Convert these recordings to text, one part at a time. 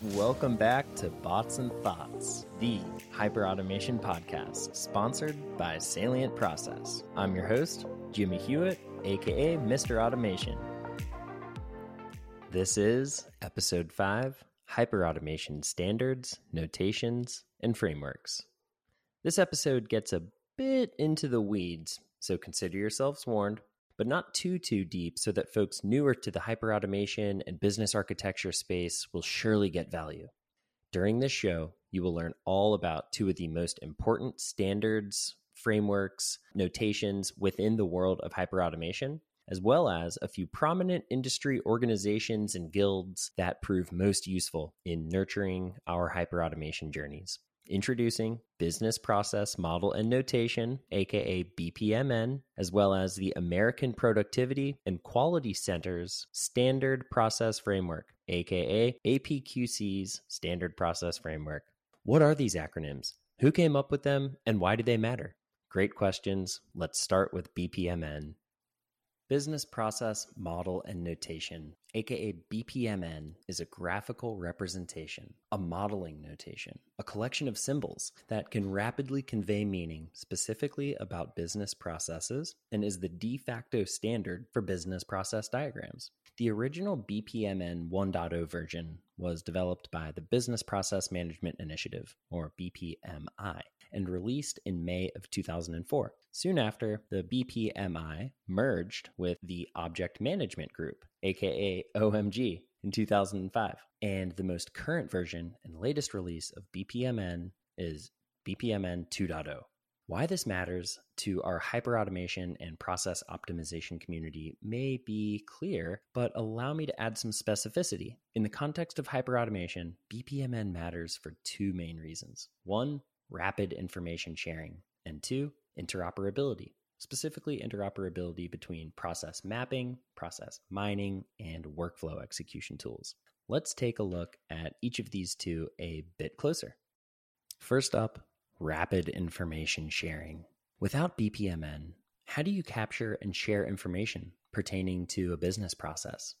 Welcome back to Bots and Thoughts, the hyperautomation podcast, sponsored by Salient Process. I'm your host, Jimmy Hewitt, aka Mr. Automation. This is episode 5 Hyperautomation Standards, Notations, and Frameworks. This episode gets a bit into the weeds, so consider yourselves warned but not too, too deep so that folks newer to the hyperautomation and business architecture space will surely get value. During this show, you will learn all about two of the most important standards, frameworks, notations within the world of hyperautomation, as well as a few prominent industry organizations and guilds that prove most useful in nurturing our hyperautomation journeys. Introducing Business Process Model and Notation, aka BPMN, as well as the American Productivity and Quality Center's Standard Process Framework, aka APQC's Standard Process Framework. What are these acronyms? Who came up with them and why do they matter? Great questions. Let's start with BPMN. Business Process Model and Notation, aka BPMN, is a graphical representation, a modeling notation, a collection of symbols that can rapidly convey meaning specifically about business processes and is the de facto standard for business process diagrams. The original BPMN 1.0 version was developed by the Business Process Management Initiative, or BPMI, and released in May of 2004. Soon after, the BPMI merged with the Object Management Group, aka OMG, in 2005. And the most current version and latest release of BPMN is BPMN 2.0. Why this matters to our hyperautomation and process optimization community may be clear, but allow me to add some specificity. In the context of hyperautomation, BPMN matters for two main reasons. One, rapid information sharing, and two, interoperability, specifically interoperability between process mapping, process mining, and workflow execution tools. Let's take a look at each of these two a bit closer. First up, rapid information sharing. Without BPMN, how do you capture and share information pertaining to a business process?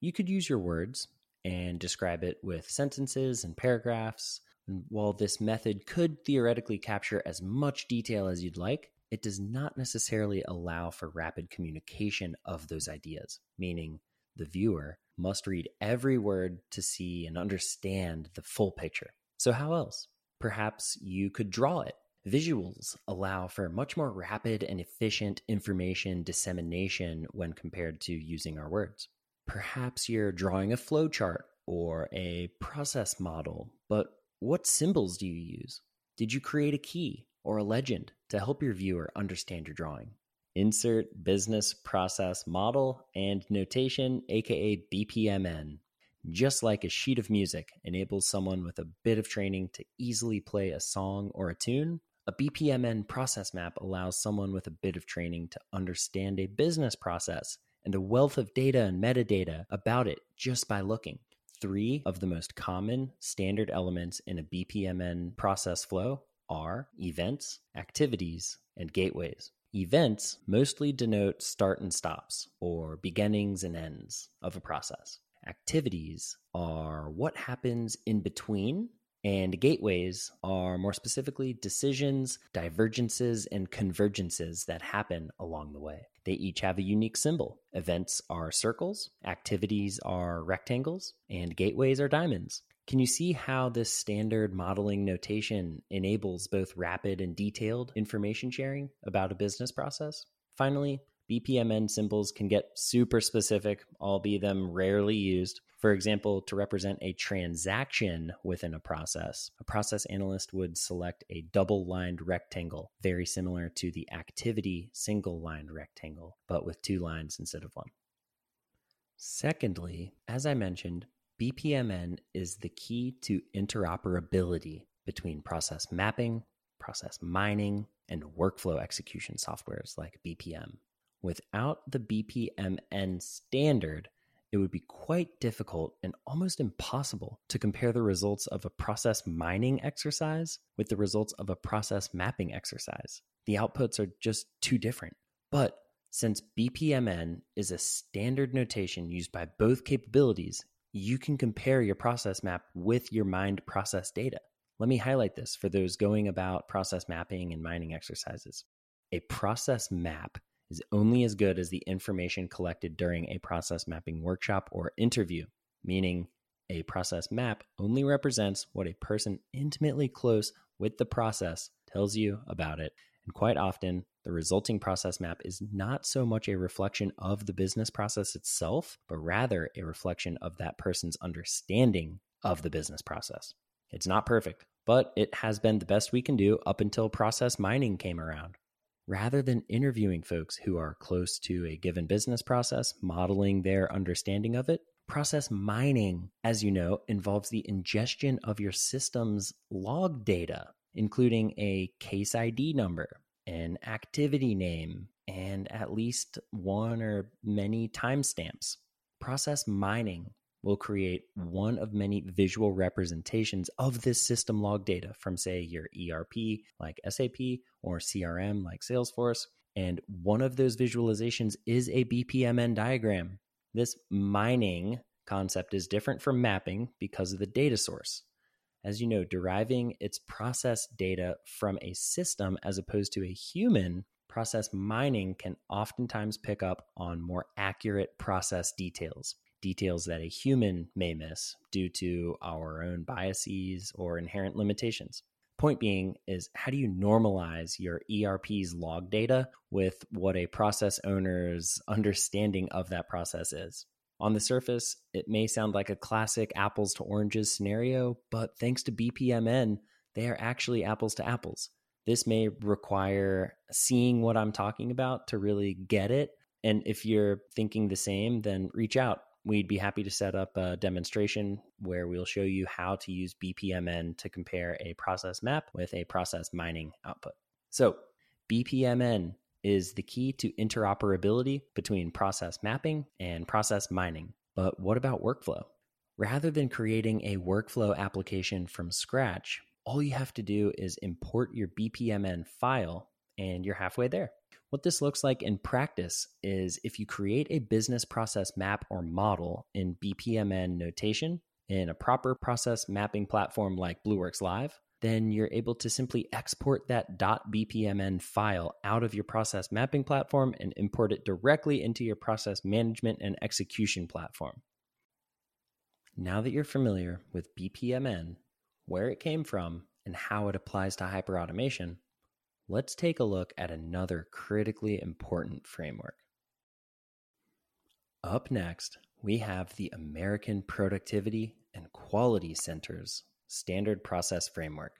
You could use your words and describe it with sentences and paragraphs. And while this method could theoretically capture as much detail as you'd like, it does not necessarily allow for rapid communication of those ideas, meaning the viewer must read every word to see and understand the full picture. So, how else? Perhaps you could draw it. Visuals allow for much more rapid and efficient information dissemination when compared to using our words. Perhaps you're drawing a flowchart or a process model, but what symbols do you use? Did you create a key or a legend to help your viewer understand your drawing? Insert business process model and notation, aka BPMN, just like a sheet of music enables someone with a bit of training to easily play a song or a tune, a BPMN process map allows someone with a bit of training to understand a business process and a wealth of data and metadata about it just by looking. Three of the most common standard elements in a BPMN process flow are events, activities, and gateways. Events mostly denote start and stops, or beginnings and ends of a process activities are what happens in between, and gateways are more specifically decisions, divergences, and convergences that happen along the way. They each have a unique symbol. Events are circles, activities are rectangles, and gateways are diamonds. Can you see how this standard modeling notation enables both rapid and detailed information sharing about a business process? Finally, BPMN symbols can get super specific, albeit them rarely used. For example, to represent a transaction within a process, a process analyst would select a double lined rectangle, very similar to the activity single lined rectangle, but with two lines instead of one. Secondly, as I mentioned, BPMN is the key to interoperability between process mapping, process mining, and workflow execution softwares like BPM. Without the BPMN standard, it would be quite difficult and almost impossible to compare the results of a process mining exercise with the results of a process mapping exercise. The outputs are just too different. But since BPMN is a standard notation used by both capabilities, you can compare your process map with your mined process data. Let me highlight this for those going about process mapping and mining exercises. A process map is only as good as the information collected during a process mapping workshop or interview, meaning a process map only represents what a person intimately close with the process tells you about it. And quite often, the resulting process map is not so much a reflection of the business process itself, but rather a reflection of that person's understanding of the business process. It's not perfect, but it has been the best we can do up until process mining came around. Rather than interviewing folks who are close to a given business process, modeling their understanding of it, process mining, as you know, involves the ingestion of your system's log data, including a case ID number, an activity name, and at least one or many timestamps. Process mining will create one of many visual representations of this system log data from, say, your ERP like SAP or CRM like Salesforce. And one of those visualizations is a BPMN diagram. This mining concept is different from mapping because of the data source. As you know, deriving its process data from a system as opposed to a human, process mining can oftentimes pick up on more accurate process details details that a human may miss due to our own biases or inherent limitations. Point being is how do you normalize your ERP's log data with what a process owner's understanding of that process is? On the surface, it may sound like a classic apples to oranges scenario, but thanks to BPMN, they are actually apples to apples. This may require seeing what I'm talking about to really get it. And if you're thinking the same, then reach out we'd be happy to set up a demonstration where we'll show you how to use BPMN to compare a process map with a process mining output. So, BPMN is the key to interoperability between process mapping and process mining. But what about workflow? Rather than creating a workflow application from scratch, all you have to do is import your BPMN file and you're halfway there. What this looks like in practice is if you create a business process map or model in BPMN notation in a proper process mapping platform like Blueworks Live, then you're able to simply export that .bpmn file out of your process mapping platform and import it directly into your process management and execution platform. Now that you're familiar with BPMN, where it came from, and how it applies to hyperautomation, let's take a look at another critically important framework. Up next, we have the American Productivity and Quality Centers Standard Process Framework.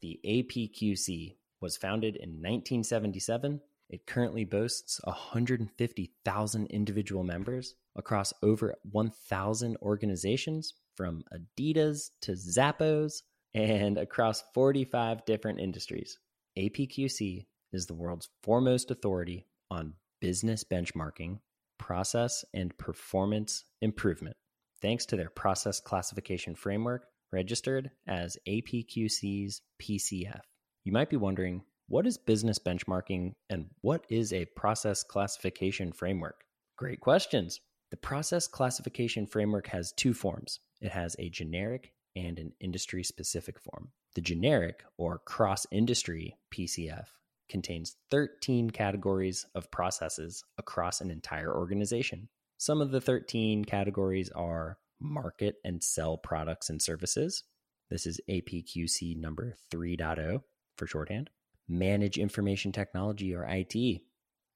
The APQC was founded in 1977. It currently boasts 150,000 individual members across over 1,000 organizations from Adidas to Zappos and across 45 different industries. APQC is the world's foremost authority on business benchmarking, process, and performance improvement, thanks to their process classification framework registered as APQC's PCF. You might be wondering, what is business benchmarking and what is a process classification framework? Great questions. The process classification framework has two forms it has a generic and an industry specific form. The generic or cross industry PCF contains 13 categories of processes across an entire organization. Some of the 13 categories are market and sell products and services. This is APQC number 3.0 for shorthand. Manage information technology or IT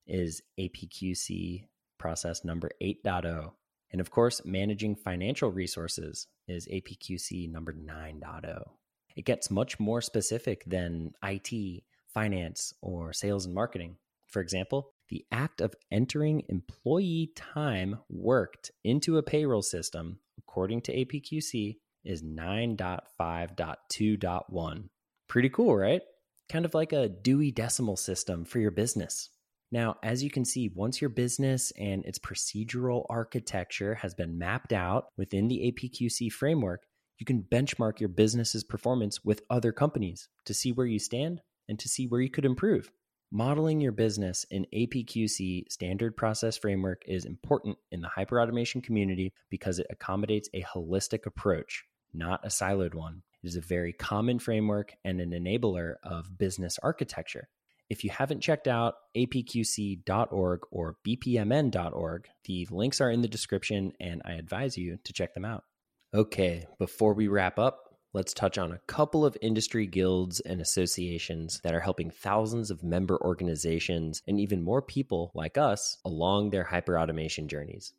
is APQC process number 8.0. And of course, managing financial resources is APQC number 9.0. It gets much more specific than IT, finance, or sales and marketing. For example, the act of entering employee time worked into a payroll system, according to APQC, is 9.5.2.1. Pretty cool, right? Kind of like a Dewey Decimal System for your business. Now, as you can see, once your business and its procedural architecture has been mapped out within the APQC framework, you can benchmark your business's performance with other companies to see where you stand and to see where you could improve. Modeling your business in APQC standard process framework is important in the hyperautomation community because it accommodates a holistic approach, not a siloed one. It is a very common framework and an enabler of business architecture. If you haven't checked out apqc.org or bpmn.org, the links are in the description and I advise you to check them out. Okay, before we wrap up, let's touch on a couple of industry guilds and associations that are helping thousands of member organizations and even more people like us along their hyperautomation journeys.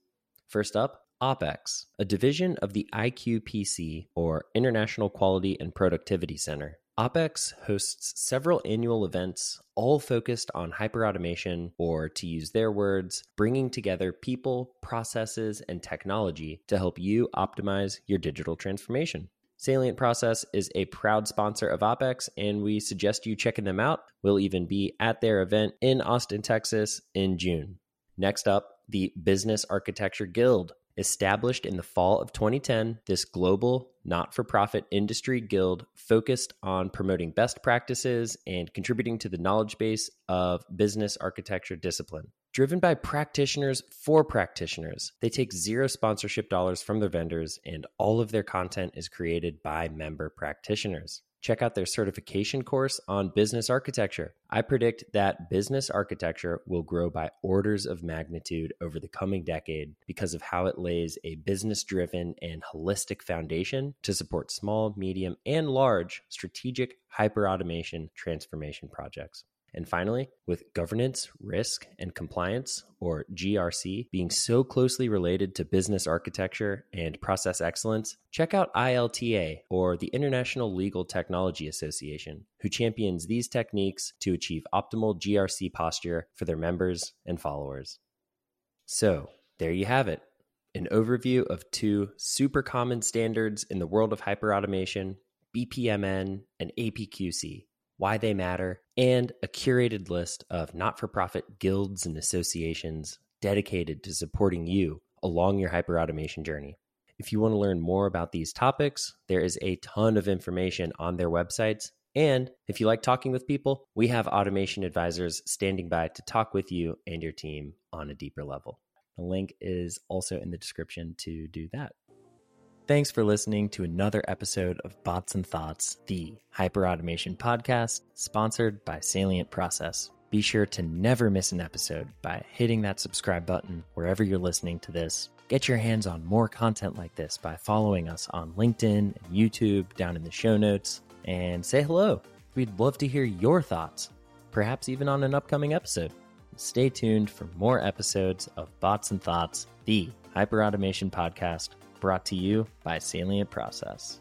First up, OPEX, a division of the IQPC or International Quality and Productivity Center. OPEX hosts several annual events, all focused on hyperautomation, or to use their words, bringing together people, processes, and technology to help you optimize your digital transformation. Salient Process is a proud sponsor of OPEX, and we suggest you checking them out. We'll even be at their event in Austin, Texas in June. Next up, the Business Architecture Guild. Established in the fall of 2010, this global not for profit industry guild focused on promoting best practices and contributing to the knowledge base of business architecture discipline. Driven by practitioners for practitioners, they take zero sponsorship dollars from their vendors, and all of their content is created by member practitioners check out their certification course on business architecture. I predict that business architecture will grow by orders of magnitude over the coming decade because of how it lays a business driven and holistic foundation to support small, medium, and large strategic hyperautomation transformation projects. And finally, with governance, risk, and compliance, or GRC, being so closely related to business architecture and process excellence, check out ILTA, or the International Legal Technology Association, who champions these techniques to achieve optimal GRC posture for their members and followers. So, there you have it an overview of two super common standards in the world of hyperautomation BPMN and APQC why they matter, and a curated list of not for profit guilds and associations dedicated to supporting you along your hyperautomation journey. If you want to learn more about these topics, there is a ton of information on their websites. And if you like talking with people, we have automation advisors standing by to talk with you and your team on a deeper level. The link is also in the description to do that. Thanks for listening to another episode of Bots and Thoughts, the hyperautomation podcast sponsored by Salient Process. Be sure to never miss an episode by hitting that subscribe button wherever you're listening to this. Get your hands on more content like this by following us on LinkedIn and YouTube down in the show notes and say hello. We'd love to hear your thoughts, perhaps even on an upcoming episode. Stay tuned for more episodes of Bots and Thoughts, the hyperautomation podcast brought to you by Salient Process.